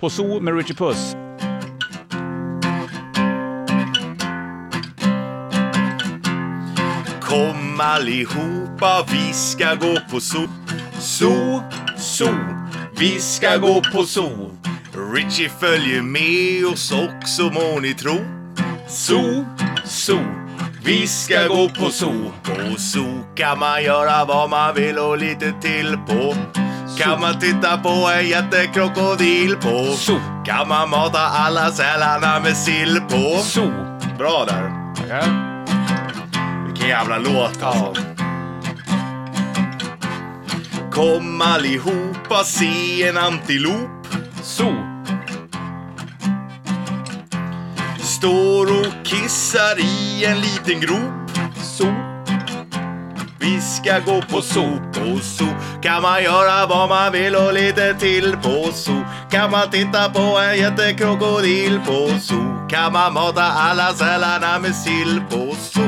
På zoo med Richie Puss. Kom allihopa, vi ska gå på zoo. Zoo, zoo, vi ska gå på zoo. Richie följer med oss också må ni tro. Zoo, zoo, vi ska gå på zoo. På zoo kan man göra vad man vill och lite till på. Kan man titta på en jättekrokodil på. Zoo. Kan man mata alla sälarna med sill på. Zoo. Bra där. Tackar. Vilken jävla låt alltså. Kom allihopa se en antilop. Zoo. Står och kissar i en liten grop. Ska gå på zoo, på zoo. Kan man göra vad man vill och lite till på zoo. Kan man titta på en jättekrokodil på zoo. Kan man mata alla sälarna med sill på zoo.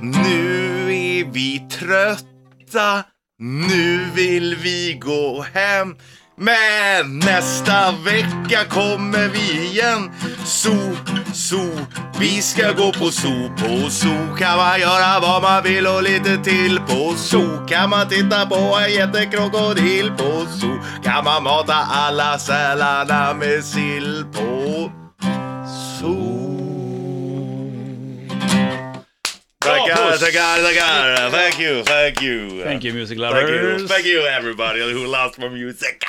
Nu är vi trötta, nu vill vi gå hem. Men nästa vecka kommer vi igen. So, so, vi ska gå på zoo. På zoo kan man göra vad man vill och lite till. På zoo kan man titta på en jättekrokodil. På zoo kan man mata alla sälarna med sill. På zoo. Tackar, tackar, tackar. Thank you, thank you. Thank you music Thank you. lovers. Thank you everybody who loves my music.